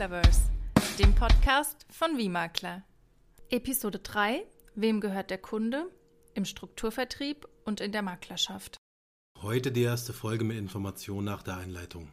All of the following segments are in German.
Maklerverse, dem Podcast von Wie Episode 3: Wem gehört der Kunde? Im Strukturvertrieb und in der Maklerschaft. Heute die erste Folge mit Informationen nach der Einleitung.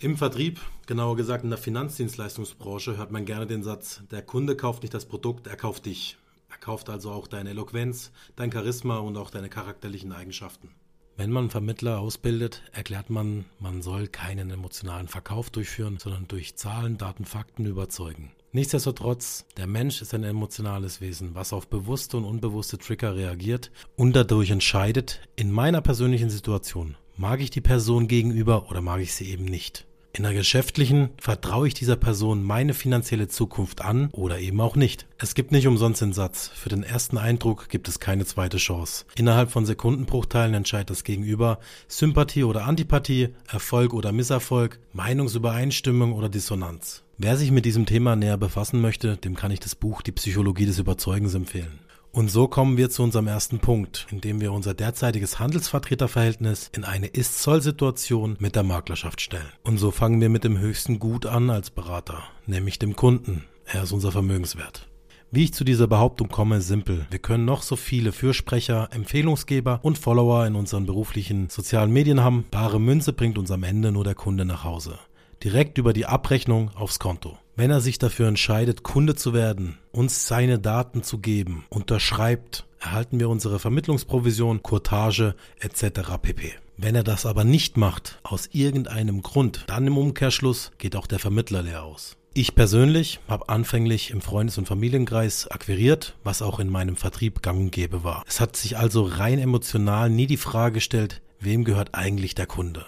Im Vertrieb, genauer gesagt in der Finanzdienstleistungsbranche, hört man gerne den Satz: Der Kunde kauft nicht das Produkt, er kauft dich. Er kauft also auch deine Eloquenz, dein Charisma und auch deine charakterlichen Eigenschaften. Wenn man Vermittler ausbildet, erklärt man, man soll keinen emotionalen Verkauf durchführen, sondern durch Zahlen, Daten, Fakten überzeugen. Nichtsdestotrotz, der Mensch ist ein emotionales Wesen, was auf bewusste und unbewusste Trigger reagiert und dadurch entscheidet, in meiner persönlichen Situation, mag ich die Person gegenüber oder mag ich sie eben nicht. In der geschäftlichen vertraue ich dieser Person meine finanzielle Zukunft an oder eben auch nicht. Es gibt nicht umsonst den Satz, für den ersten Eindruck gibt es keine zweite Chance. Innerhalb von Sekundenbruchteilen entscheidet das Gegenüber Sympathie oder Antipathie, Erfolg oder Misserfolg, Meinungsübereinstimmung oder Dissonanz. Wer sich mit diesem Thema näher befassen möchte, dem kann ich das Buch Die Psychologie des Überzeugens empfehlen. Und so kommen wir zu unserem ersten Punkt, indem wir unser derzeitiges Handelsvertreterverhältnis in eine Ist-Soll-Situation mit der Maklerschaft stellen. Und so fangen wir mit dem höchsten Gut an als Berater, nämlich dem Kunden. Er ist unser Vermögenswert. Wie ich zu dieser Behauptung komme, ist simpel. Wir können noch so viele Fürsprecher, Empfehlungsgeber und Follower in unseren beruflichen sozialen Medien haben. Bare Münze bringt uns am Ende nur der Kunde nach Hause direkt über die Abrechnung aufs Konto. Wenn er sich dafür entscheidet, Kunde zu werden, uns seine Daten zu geben, unterschreibt, erhalten wir unsere Vermittlungsprovision, Courtage etc. pp. Wenn er das aber nicht macht, aus irgendeinem Grund, dann im Umkehrschluss geht auch der Vermittler leer aus. Ich persönlich habe anfänglich im Freundes- und Familienkreis akquiriert, was auch in meinem Vertrieb gang und gäbe war. Es hat sich also rein emotional nie die Frage gestellt, wem gehört eigentlich der Kunde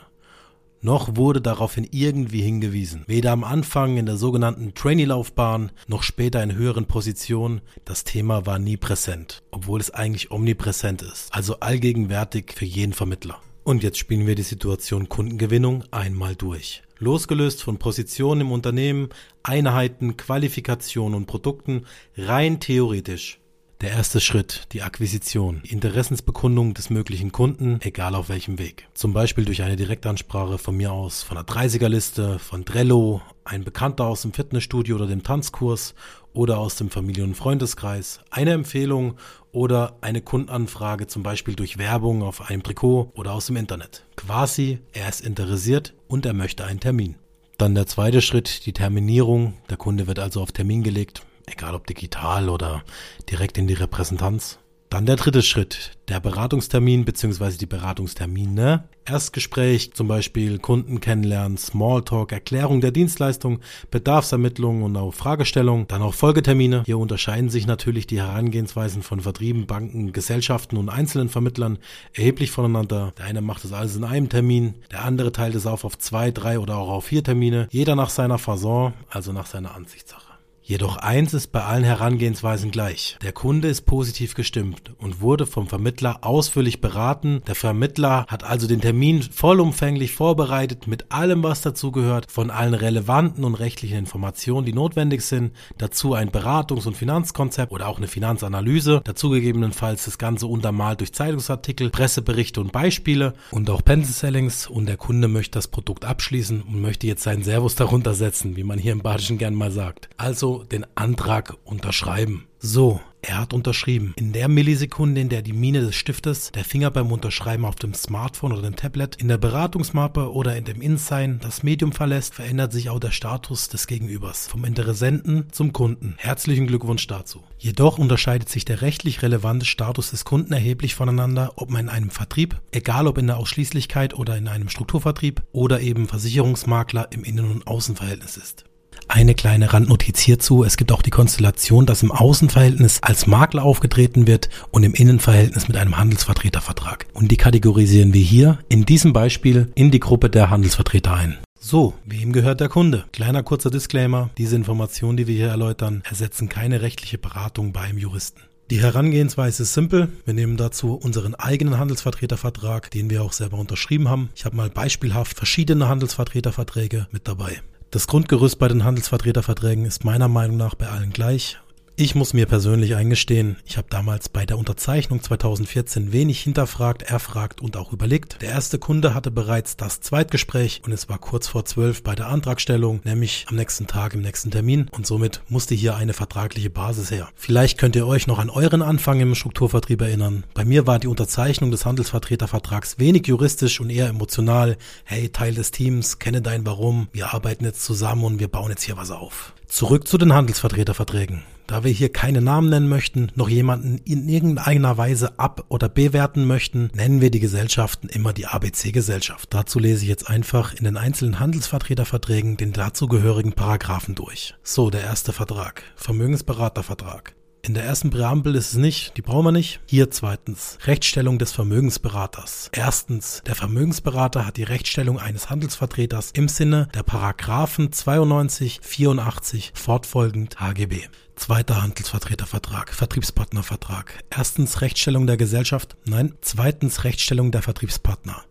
noch wurde daraufhin irgendwie hingewiesen. Weder am Anfang in der sogenannten Trainee-Laufbahn noch später in höheren Positionen. Das Thema war nie präsent, obwohl es eigentlich omnipräsent ist, also allgegenwärtig für jeden Vermittler. Und jetzt spielen wir die Situation Kundengewinnung einmal durch. Losgelöst von Positionen im Unternehmen, Einheiten, Qualifikationen und Produkten, rein theoretisch der erste Schritt, die Akquisition, die Interessensbekundung des möglichen Kunden, egal auf welchem Weg. Zum Beispiel durch eine Direktansprache von mir aus, von der 30er-Liste, von Drello, ein Bekannter aus dem Fitnessstudio oder dem Tanzkurs oder aus dem Familien- und Freundeskreis, eine Empfehlung oder eine Kundenanfrage, zum Beispiel durch Werbung auf einem Trikot oder aus dem Internet. Quasi, er ist interessiert und er möchte einen Termin. Dann der zweite Schritt, die Terminierung. Der Kunde wird also auf Termin gelegt egal ob digital oder direkt in die Repräsentanz. Dann der dritte Schritt, der Beratungstermin bzw. die Beratungstermine. Erstgespräch, zum Beispiel Kunden kennenlernen, Smalltalk, Erklärung der Dienstleistung, Bedarfsermittlung und auch Fragestellung. Dann auch Folgetermine. Hier unterscheiden sich natürlich die Herangehensweisen von Vertrieben, Banken, Gesellschaften und einzelnen Vermittlern erheblich voneinander. Der eine macht das alles in einem Termin, der andere teilt es auf auf zwei, drei oder auch auf vier Termine. Jeder nach seiner Fasson, also nach seiner Ansichtssache. Jedoch eins ist bei allen Herangehensweisen gleich. Der Kunde ist positiv gestimmt und wurde vom Vermittler ausführlich beraten. Der Vermittler hat also den Termin vollumfänglich vorbereitet mit allem, was dazugehört, von allen relevanten und rechtlichen Informationen, die notwendig sind. Dazu ein Beratungs- und Finanzkonzept oder auch eine Finanzanalyse. Dazu gegebenenfalls das Ganze untermalt durch Zeitungsartikel, Presseberichte und Beispiele und auch Pencil Sellings. Und der Kunde möchte das Produkt abschließen und möchte jetzt seinen Servus darunter setzen, wie man hier im Badischen gern mal sagt. Also den Antrag unterschreiben. So, er hat unterschrieben. In der Millisekunde, in der die Mine des Stiftes, der Finger beim Unterschreiben auf dem Smartphone oder dem Tablet, in der Beratungsmappe oder in dem InSign das Medium verlässt, verändert sich auch der Status des Gegenübers. Vom Interessenten zum Kunden. Herzlichen Glückwunsch dazu. Jedoch unterscheidet sich der rechtlich relevante Status des Kunden erheblich voneinander, ob man in einem Vertrieb, egal ob in der Ausschließlichkeit oder in einem Strukturvertrieb oder eben Versicherungsmakler im Innen- und Außenverhältnis ist. Eine kleine Randnotiz hierzu. Es gibt auch die Konstellation, dass im Außenverhältnis als Makler aufgetreten wird und im Innenverhältnis mit einem Handelsvertretervertrag. Und die kategorisieren wir hier in diesem Beispiel in die Gruppe der Handelsvertreter ein. So, wem gehört der Kunde? Kleiner kurzer Disclaimer. Diese Informationen, die wir hier erläutern, ersetzen keine rechtliche Beratung beim Juristen. Die Herangehensweise ist simpel. Wir nehmen dazu unseren eigenen Handelsvertretervertrag, den wir auch selber unterschrieben haben. Ich habe mal beispielhaft verschiedene Handelsvertreterverträge mit dabei. Das Grundgerüst bei den Handelsvertreterverträgen ist meiner Meinung nach bei allen gleich. Ich muss mir persönlich eingestehen, ich habe damals bei der Unterzeichnung 2014 wenig hinterfragt, erfragt und auch überlegt. Der erste Kunde hatte bereits das Zweitgespräch und es war kurz vor zwölf bei der Antragstellung, nämlich am nächsten Tag im nächsten Termin und somit musste hier eine vertragliche Basis her. Vielleicht könnt ihr euch noch an euren Anfang im Strukturvertrieb erinnern. Bei mir war die Unterzeichnung des Handelsvertretervertrags wenig juristisch und eher emotional. Hey, Teil des Teams, kenne dein Warum, wir arbeiten jetzt zusammen und wir bauen jetzt hier was auf. Zurück zu den Handelsvertreterverträgen. Da wir hier keine Namen nennen möchten, noch jemanden in irgendeiner Weise ab- oder bewerten möchten, nennen wir die Gesellschaften immer die ABC-Gesellschaft. Dazu lese ich jetzt einfach in den einzelnen Handelsvertreterverträgen den dazugehörigen Paragraphen durch. So, der erste Vertrag. Vermögensberatervertrag. In der ersten Präambel ist es nicht, die brauchen wir nicht. Hier zweitens, Rechtsstellung des Vermögensberaters. Erstens, der Vermögensberater hat die Rechtsstellung eines Handelsvertreters im Sinne der Paragraphen 92, 84 fortfolgend HGB. Zweiter Handelsvertretervertrag, Vertriebspartnervertrag. Erstens Rechtsstellung der Gesellschaft, nein. Zweitens Rechtsstellung der Vertriebspartner.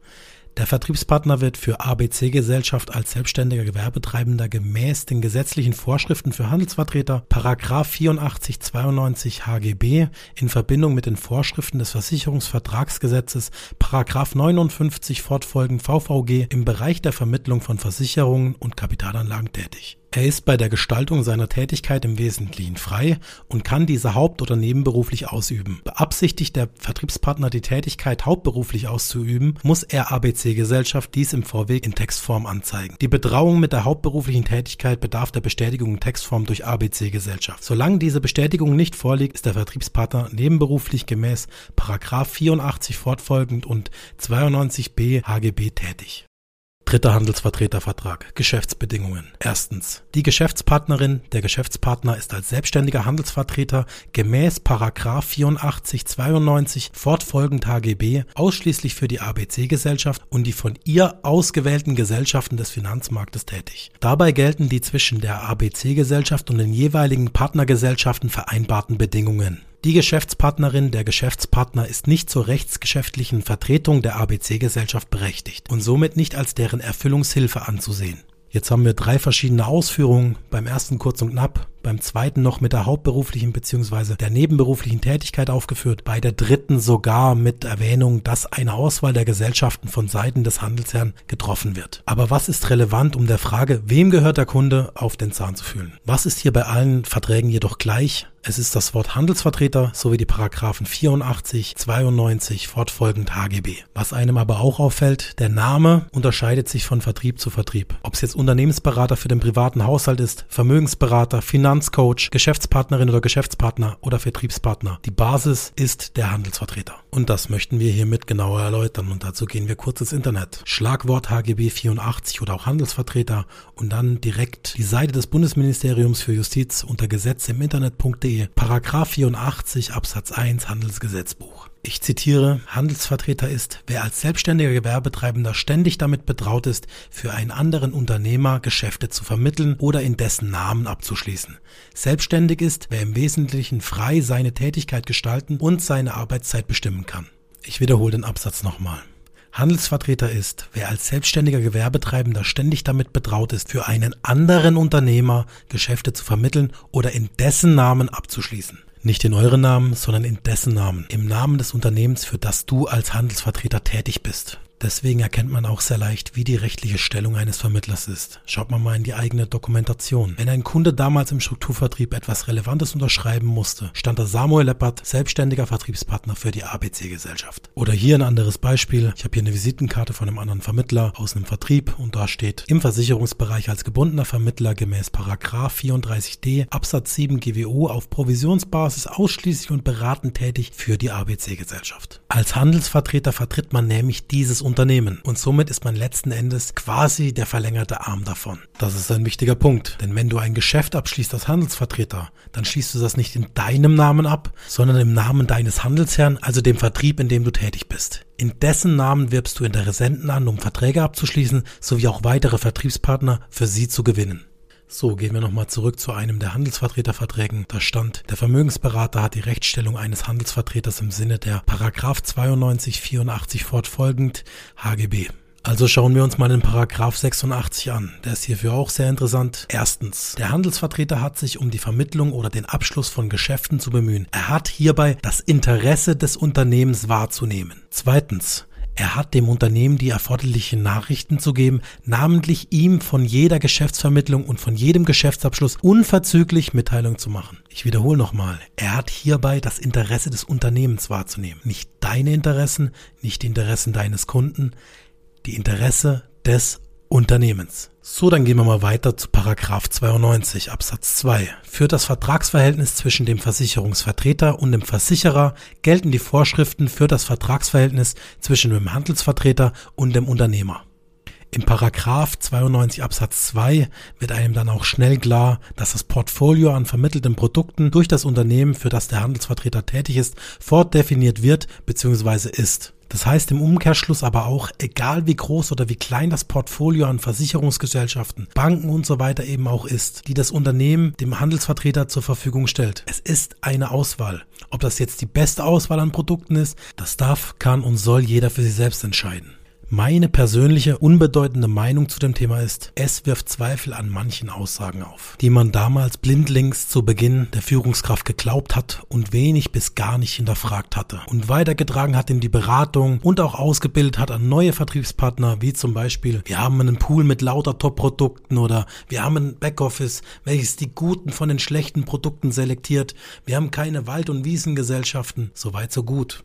Der Vertriebspartner wird für ABC-Gesellschaft als selbstständiger Gewerbetreibender gemäß den gesetzlichen Vorschriften für Handelsvertreter Paragraph 84 92 HGB in Verbindung mit den Vorschriften des Versicherungsvertragsgesetzes Paragraph 59 fortfolgend VVG im Bereich der Vermittlung von Versicherungen und Kapitalanlagen tätig. Er ist bei der Gestaltung seiner Tätigkeit im Wesentlichen frei und kann diese haupt- oder nebenberuflich ausüben. Beabsichtigt der Vertriebspartner die Tätigkeit hauptberuflich auszuüben, muss er ABC-Gesellschaft dies im Vorweg in Textform anzeigen. Die Betrauung mit der hauptberuflichen Tätigkeit bedarf der Bestätigung in Textform durch ABC-Gesellschaft. Solange diese Bestätigung nicht vorliegt, ist der Vertriebspartner nebenberuflich gemäß 84 fortfolgend und 92b HGB tätig. Dritter Handelsvertretervertrag. Geschäftsbedingungen. Erstens. Die Geschäftspartnerin, der Geschäftspartner ist als selbstständiger Handelsvertreter gemäß Paragraph 84 92 fortfolgend HGB ausschließlich für die ABC-Gesellschaft und die von ihr ausgewählten Gesellschaften des Finanzmarktes tätig. Dabei gelten die zwischen der ABC-Gesellschaft und den jeweiligen Partnergesellschaften vereinbarten Bedingungen. Die Geschäftspartnerin, der Geschäftspartner ist nicht zur rechtsgeschäftlichen Vertretung der ABC-Gesellschaft berechtigt und somit nicht als deren Erfüllungshilfe anzusehen. Jetzt haben wir drei verschiedene Ausführungen. Beim ersten kurz und knapp, beim zweiten noch mit der hauptberuflichen bzw. der nebenberuflichen Tätigkeit aufgeführt, bei der dritten sogar mit Erwähnung, dass eine Auswahl der Gesellschaften von Seiten des Handelsherrn getroffen wird. Aber was ist relevant, um der Frage, wem gehört der Kunde, auf den Zahn zu fühlen? Was ist hier bei allen Verträgen jedoch gleich? Es ist das Wort Handelsvertreter sowie die Paragraphen 84, 92 fortfolgend HGB. Was einem aber auch auffällt, der Name unterscheidet sich von Vertrieb zu Vertrieb. Ob es jetzt Unternehmensberater für den privaten Haushalt ist, Vermögensberater, Finanzcoach, Geschäftspartnerin oder Geschäftspartner oder Vertriebspartner. Die Basis ist der Handelsvertreter. Und das möchten wir hiermit genauer erläutern und dazu gehen wir kurz ins Internet. Schlagwort HGB 84 oder auch Handelsvertreter und dann direkt die Seite des Bundesministeriums für Justiz unter Gesetze im Internet.de Paragraph 84 Absatz 1 Handelsgesetzbuch. Ich zitiere, Handelsvertreter ist, wer als selbstständiger Gewerbetreibender ständig damit betraut ist, für einen anderen Unternehmer Geschäfte zu vermitteln oder in dessen Namen abzuschließen. Selbstständig ist, wer im Wesentlichen frei seine Tätigkeit gestalten und seine Arbeitszeit bestimmen kann. Ich wiederhole den Absatz nochmal. Handelsvertreter ist, wer als selbstständiger Gewerbetreibender ständig damit betraut ist, für einen anderen Unternehmer Geschäfte zu vermitteln oder in dessen Namen abzuschließen. Nicht in euren Namen, sondern in dessen Namen. Im Namen des Unternehmens, für das du als Handelsvertreter tätig bist. Deswegen erkennt man auch sehr leicht, wie die rechtliche Stellung eines Vermittlers ist. Schaut man mal in die eigene Dokumentation. Wenn ein Kunde damals im Strukturvertrieb etwas Relevantes unterschreiben musste, stand da Samuel Leppert, selbstständiger Vertriebspartner für die ABC-Gesellschaft. Oder hier ein anderes Beispiel. Ich habe hier eine Visitenkarte von einem anderen Vermittler aus einem Vertrieb und da steht im Versicherungsbereich als gebundener Vermittler gemäß Paragraph 34d Absatz 7 GWO auf Provisionsbasis ausschließlich und beratend tätig für die ABC-Gesellschaft. Als Handelsvertreter vertritt man nämlich dieses Unternehmen. Und somit ist man letzten Endes quasi der verlängerte Arm davon. Das ist ein wichtiger Punkt. Denn wenn du ein Geschäft abschließt als Handelsvertreter, dann schließt du das nicht in deinem Namen ab, sondern im Namen deines Handelsherrn, also dem Vertrieb, in dem du tätig bist. In dessen Namen wirbst du Interessenten an, um Verträge abzuschließen, sowie auch weitere Vertriebspartner für sie zu gewinnen. So, gehen wir nochmal zurück zu einem der Handelsvertreterverträgen. Da stand, der Vermögensberater hat die Rechtsstellung eines Handelsvertreters im Sinne der Paragraph 92, 84 fortfolgend HGB. Also schauen wir uns mal den Paragraph 86 an. Der ist hierfür auch sehr interessant. Erstens, der Handelsvertreter hat sich um die Vermittlung oder den Abschluss von Geschäften zu bemühen. Er hat hierbei das Interesse des Unternehmens wahrzunehmen. Zweitens, er hat dem Unternehmen die erforderlichen Nachrichten zu geben, namentlich ihm von jeder Geschäftsvermittlung und von jedem Geschäftsabschluss unverzüglich Mitteilung zu machen. Ich wiederhole nochmal, er hat hierbei das Interesse des Unternehmens wahrzunehmen. Nicht deine Interessen, nicht die Interessen deines Kunden, die Interesse des Unternehmens. So, dann gehen wir mal weiter zu Paragraph 92 Absatz 2. Für das Vertragsverhältnis zwischen dem Versicherungsvertreter und dem Versicherer gelten die Vorschriften für das Vertragsverhältnis zwischen dem Handelsvertreter und dem Unternehmer. Im Paragraph 92 Absatz 2 wird einem dann auch schnell klar, dass das Portfolio an vermittelten Produkten durch das Unternehmen, für das der Handelsvertreter tätig ist, fortdefiniert wird bzw. ist. Das heißt im Umkehrschluss aber auch, egal wie groß oder wie klein das Portfolio an Versicherungsgesellschaften, Banken und so weiter eben auch ist, die das Unternehmen dem Handelsvertreter zur Verfügung stellt. Es ist eine Auswahl. Ob das jetzt die beste Auswahl an Produkten ist, das darf, kann und soll jeder für sich selbst entscheiden. Meine persönliche, unbedeutende Meinung zu dem Thema ist, es wirft Zweifel an manchen Aussagen auf, die man damals blindlings zu Beginn der Führungskraft geglaubt hat und wenig bis gar nicht hinterfragt hatte und weitergetragen hat in die Beratung und auch ausgebildet hat an neue Vertriebspartner, wie zum Beispiel, wir haben einen Pool mit lauter Top-Produkten oder wir haben ein Backoffice, welches die guten von den schlechten Produkten selektiert, wir haben keine Wald- und Wiesengesellschaften, soweit so gut.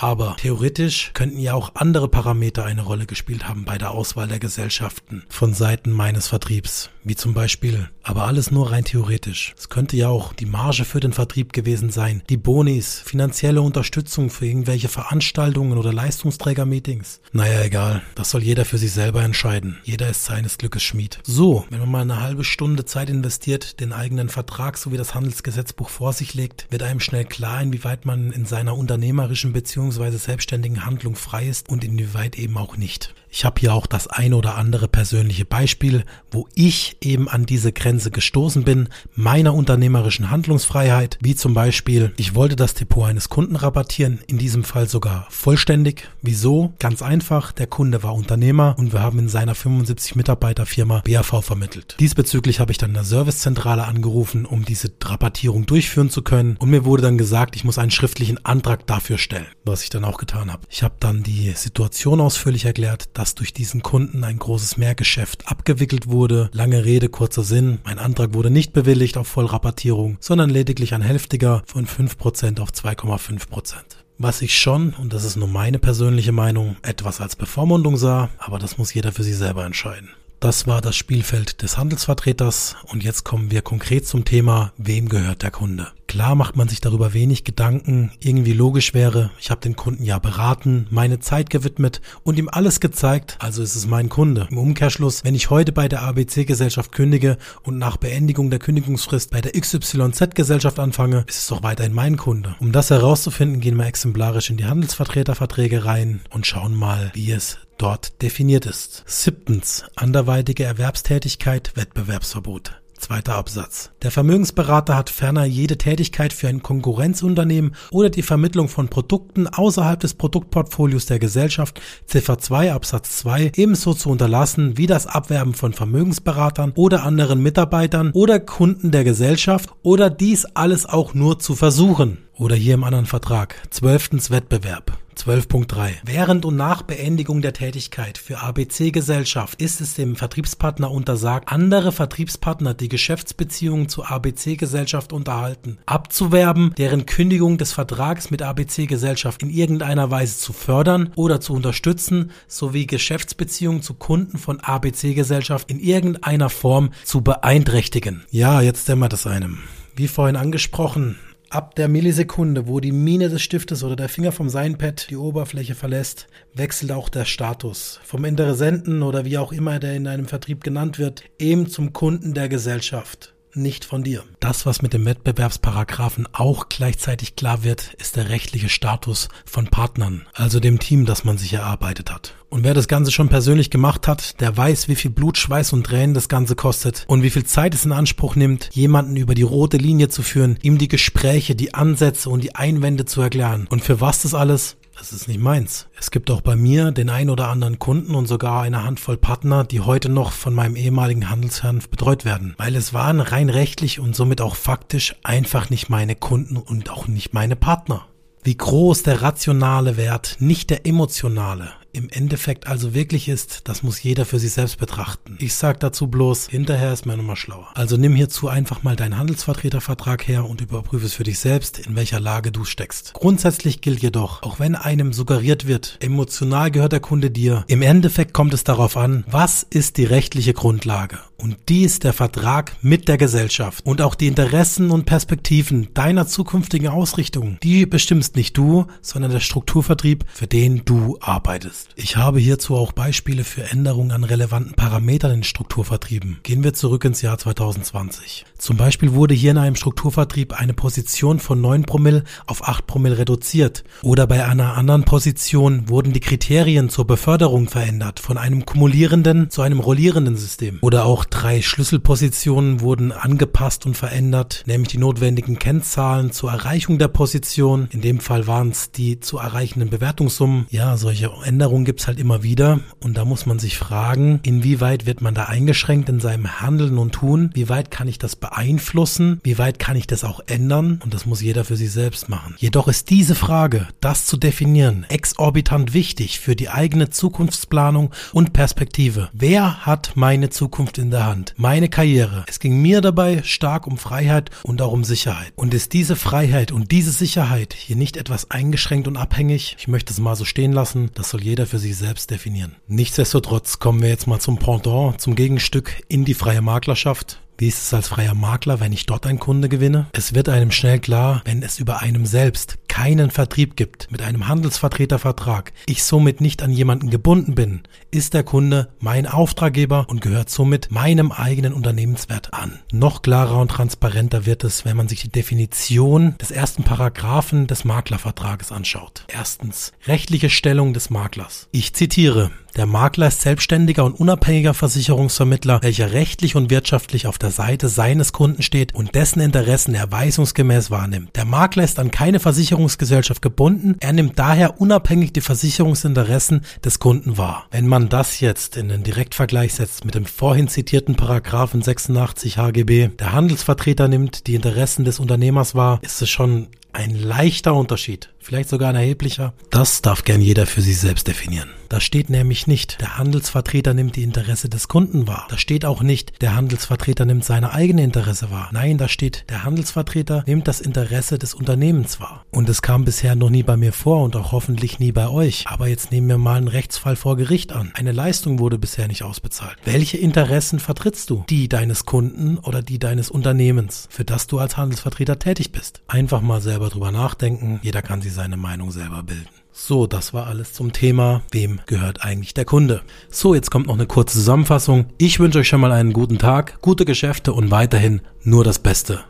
Aber theoretisch könnten ja auch andere Parameter eine Rolle gespielt haben bei der Auswahl der Gesellschaften von Seiten meines Vertriebs, wie zum Beispiel, aber alles nur rein theoretisch. Es könnte ja auch die Marge für den Vertrieb gewesen sein, die Bonis, finanzielle Unterstützung für irgendwelche Veranstaltungen oder Leistungsträgermeetings. Naja, egal, das soll jeder für sich selber entscheiden. Jeder ist seines Glückes Schmied. So, wenn man mal eine halbe Stunde Zeit investiert, den eigenen Vertrag sowie das Handelsgesetzbuch vor sich legt, wird einem schnell klar, inwieweit man in seiner unternehmerischen bzw. selbstständigen Handlung frei ist und inwieweit eben auch nicht. Ich habe hier auch das ein oder andere persönliche Beispiel, wo ich eben an diese Grenze gestoßen bin, meiner unternehmerischen Handlungsfreiheit, wie zum Beispiel, ich wollte das Depot eines Kunden rabattieren, in diesem Fall sogar vollständig. Wieso? Ganz einfach, der Kunde war Unternehmer und wir haben in seiner 75 Mitarbeiter Firma BAV vermittelt. Diesbezüglich habe ich dann der Servicezentrale angerufen, um diese Rabattierung durchführen zu können und mir wurde dann gesagt, ich muss einen schriftlichen Antrag dafür stellen, was ich dann auch getan habe. Ich habe dann die Situation ausführlich erklärt, dass durch diesen Kunden ein großes Mehrgeschäft abgewickelt wurde. Lange Rede, kurzer Sinn. Mein Antrag wurde nicht bewilligt auf Vollrabattierung, sondern lediglich ein hälftiger von 5% auf 2,5%. Was ich schon, und das ist nur meine persönliche Meinung, etwas als Bevormundung sah, aber das muss jeder für sich selber entscheiden. Das war das Spielfeld des Handelsvertreters und jetzt kommen wir konkret zum Thema, wem gehört der Kunde? Klar macht man sich darüber wenig Gedanken, irgendwie logisch wäre, ich habe den Kunden ja beraten, meine Zeit gewidmet und ihm alles gezeigt, also ist es mein Kunde. Im Umkehrschluss, wenn ich heute bei der ABC-Gesellschaft kündige und nach Beendigung der Kündigungsfrist bei der XYZ-Gesellschaft anfange, ist es doch weiterhin mein Kunde. Um das herauszufinden, gehen wir exemplarisch in die Handelsvertreterverträge rein und schauen mal, wie es dort definiert ist. Siebtens. Anderweitige Erwerbstätigkeit, Wettbewerbsverbot. Zweiter Absatz. Der Vermögensberater hat ferner jede Tätigkeit für ein Konkurrenzunternehmen oder die Vermittlung von Produkten außerhalb des Produktportfolios der Gesellschaft Ziffer 2 Absatz 2 ebenso zu unterlassen wie das Abwerben von Vermögensberatern oder anderen Mitarbeitern oder Kunden der Gesellschaft oder dies alles auch nur zu versuchen. Oder hier im anderen Vertrag. Zwölftens Wettbewerb. 12.3. Während und nach Beendigung der Tätigkeit für ABC-Gesellschaft ist es dem Vertriebspartner untersagt, andere Vertriebspartner, die Geschäftsbeziehungen zu ABC-Gesellschaft unterhalten, abzuwerben, deren Kündigung des Vertrags mit ABC-Gesellschaft in irgendeiner Weise zu fördern oder zu unterstützen, sowie Geschäftsbeziehungen zu Kunden von ABC-Gesellschaft in irgendeiner Form zu beeinträchtigen. Ja, jetzt dämmert es einem. Wie vorhin angesprochen, Ab der Millisekunde, wo die Mine des Stiftes oder der Finger vom Seinpad die Oberfläche verlässt, wechselt auch der Status. Vom Interessenten oder wie auch immer der in einem Vertrieb genannt wird, eben zum Kunden der Gesellschaft nicht von dir. Das, was mit dem Wettbewerbsparagraphen auch gleichzeitig klar wird, ist der rechtliche Status von Partnern, also dem Team, das man sich erarbeitet hat. Und wer das Ganze schon persönlich gemacht hat, der weiß, wie viel Blut, Schweiß und Tränen das Ganze kostet und wie viel Zeit es in Anspruch nimmt, jemanden über die rote Linie zu führen, ihm die Gespräche, die Ansätze und die Einwände zu erklären. Und für was das alles? Das ist nicht meins. Es gibt auch bei mir den ein oder anderen Kunden und sogar eine Handvoll Partner, die heute noch von meinem ehemaligen Handelsherrn betreut werden, weil es waren rein rechtlich und somit auch faktisch einfach nicht meine Kunden und auch nicht meine Partner. Wie groß der rationale Wert, nicht der emotionale, im Endeffekt also wirklich ist, das muss jeder für sich selbst betrachten. Ich sag dazu bloß, hinterher ist man nochmal schlauer. Also nimm hierzu einfach mal deinen Handelsvertretervertrag her und überprüfe es für dich selbst, in welcher Lage du steckst. Grundsätzlich gilt jedoch, auch wenn einem suggeriert wird, emotional gehört der Kunde dir, im Endeffekt kommt es darauf an, was ist die rechtliche Grundlage? Und die ist der Vertrag mit der Gesellschaft. Und auch die Interessen und Perspektiven deiner zukünftigen Ausrichtung, die bestimmst nicht du, sondern der Strukturvertrieb, für den du arbeitest ist. Ich habe hierzu auch Beispiele für Änderungen an relevanten Parametern in Strukturvertrieben. Gehen wir zurück ins Jahr 2020. Zum Beispiel wurde hier in einem Strukturvertrieb eine Position von 9 Promille auf 8 Promille reduziert. Oder bei einer anderen Position wurden die Kriterien zur Beförderung verändert, von einem kumulierenden zu einem rollierenden System. Oder auch drei Schlüsselpositionen wurden angepasst und verändert, nämlich die notwendigen Kennzahlen zur Erreichung der Position. In dem Fall waren es die zu erreichenden Bewertungssummen. Ja, solche Änderungen Veränderungen gibt's halt immer wieder und da muss man sich fragen, inwieweit wird man da eingeschränkt in seinem Handeln und Tun? Wie weit kann ich das beeinflussen? Wie weit kann ich das auch ändern? Und das muss jeder für sich selbst machen. Jedoch ist diese Frage, das zu definieren, exorbitant wichtig für die eigene Zukunftsplanung und Perspektive. Wer hat meine Zukunft in der Hand? Meine Karriere. Es ging mir dabei stark um Freiheit und auch um Sicherheit. Und ist diese Freiheit und diese Sicherheit hier nicht etwas eingeschränkt und abhängig? Ich möchte es mal so stehen lassen. Das soll jeder jeder für sich selbst definieren. Nichtsdestotrotz kommen wir jetzt mal zum Pendant, zum Gegenstück in die freie Maklerschaft. Wie ist es als freier Makler, wenn ich dort einen Kunde gewinne? Es wird einem schnell klar, wenn es über einem selbst keinen Vertrieb gibt mit einem Handelsvertretervertrag, ich somit nicht an jemanden gebunden bin, ist der Kunde mein Auftraggeber und gehört somit meinem eigenen Unternehmenswert an. Noch klarer und transparenter wird es, wenn man sich die Definition des ersten Paragraphen des Maklervertrages anschaut. Erstens, rechtliche Stellung des Maklers. Ich zitiere, der Makler ist selbstständiger und unabhängiger Versicherungsvermittler, welcher rechtlich und wirtschaftlich auf der Seite seines Kunden steht und dessen Interessen er weisungsgemäß wahrnimmt. Der Makler ist an keine Versicherungsgesellschaft gebunden, er nimmt daher unabhängig die Versicherungsinteressen des Kunden wahr. Wenn man das jetzt in den Direktvergleich setzt mit dem vorhin zitierten Paragraphen 86 HGB, der Handelsvertreter nimmt die Interessen des Unternehmers wahr, ist es schon ein leichter Unterschied, vielleicht sogar ein erheblicher. Das darf gern jeder für sich selbst definieren. Da steht nämlich nicht, der Handelsvertreter nimmt die Interesse des Kunden wahr. Da steht auch nicht, der Handelsvertreter nimmt seine eigene Interesse wahr. Nein, da steht, der Handelsvertreter nimmt das Interesse des Unternehmens wahr. Und es kam bisher noch nie bei mir vor und auch hoffentlich nie bei euch. Aber jetzt nehmen wir mal einen Rechtsfall vor Gericht an. Eine Leistung wurde bisher nicht ausbezahlt. Welche Interessen vertrittst du? Die deines Kunden oder die deines Unternehmens, für das du als Handelsvertreter tätig bist? Einfach mal selber drüber nachdenken. Jeder kann sich seine Meinung selber bilden. So, das war alles zum Thema, wem gehört eigentlich der Kunde. So, jetzt kommt noch eine kurze Zusammenfassung. Ich wünsche euch schon mal einen guten Tag, gute Geschäfte und weiterhin nur das Beste.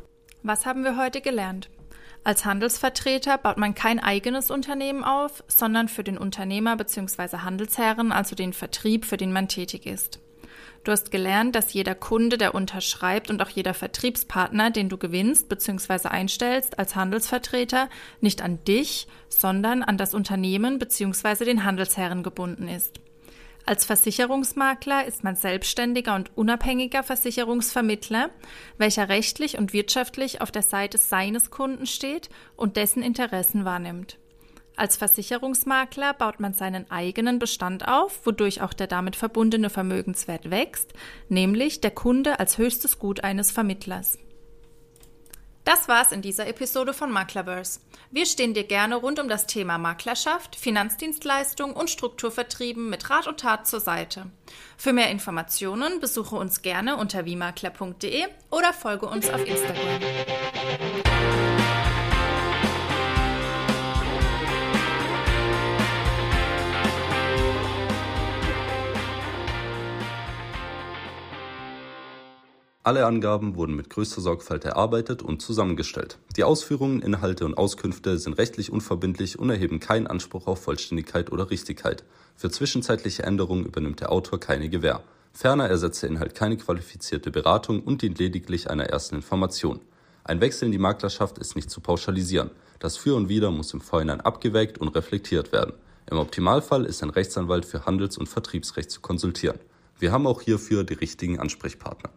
Was haben wir heute gelernt? Als Handelsvertreter baut man kein eigenes Unternehmen auf, sondern für den Unternehmer bzw. Handelsherren, also den Vertrieb, für den man tätig ist. Du hast gelernt, dass jeder Kunde, der unterschreibt und auch jeder Vertriebspartner, den du gewinnst bzw. einstellst als Handelsvertreter, nicht an dich, sondern an das Unternehmen bzw. den Handelsherren gebunden ist. Als Versicherungsmakler ist man selbstständiger und unabhängiger Versicherungsvermittler, welcher rechtlich und wirtschaftlich auf der Seite seines Kunden steht und dessen Interessen wahrnimmt. Als Versicherungsmakler baut man seinen eigenen Bestand auf, wodurch auch der damit verbundene Vermögenswert wächst, nämlich der Kunde als höchstes Gut eines Vermittlers. Das war's in dieser Episode von Maklerverse. Wir stehen dir gerne rund um das Thema Maklerschaft, Finanzdienstleistung und Strukturvertrieben mit Rat und Tat zur Seite. Für mehr Informationen besuche uns gerne unter wiemakler.de oder folge uns auf Instagram. Alle Angaben wurden mit größter Sorgfalt erarbeitet und zusammengestellt. Die Ausführungen, Inhalte und Auskünfte sind rechtlich unverbindlich und erheben keinen Anspruch auf Vollständigkeit oder Richtigkeit. Für zwischenzeitliche Änderungen übernimmt der Autor keine Gewähr. Ferner ersetzt der Inhalt keine qualifizierte Beratung und dient lediglich einer ersten Information Ein Wechsel in die Maklerschaft ist nicht zu pauschalisieren. Das Für und Wider muss im Vorhinein abgewägt und reflektiert werden. Im Optimalfall ist ein Rechtsanwalt für Handels- und Vertriebsrecht zu konsultieren. Wir haben auch hierfür die richtigen Ansprechpartner.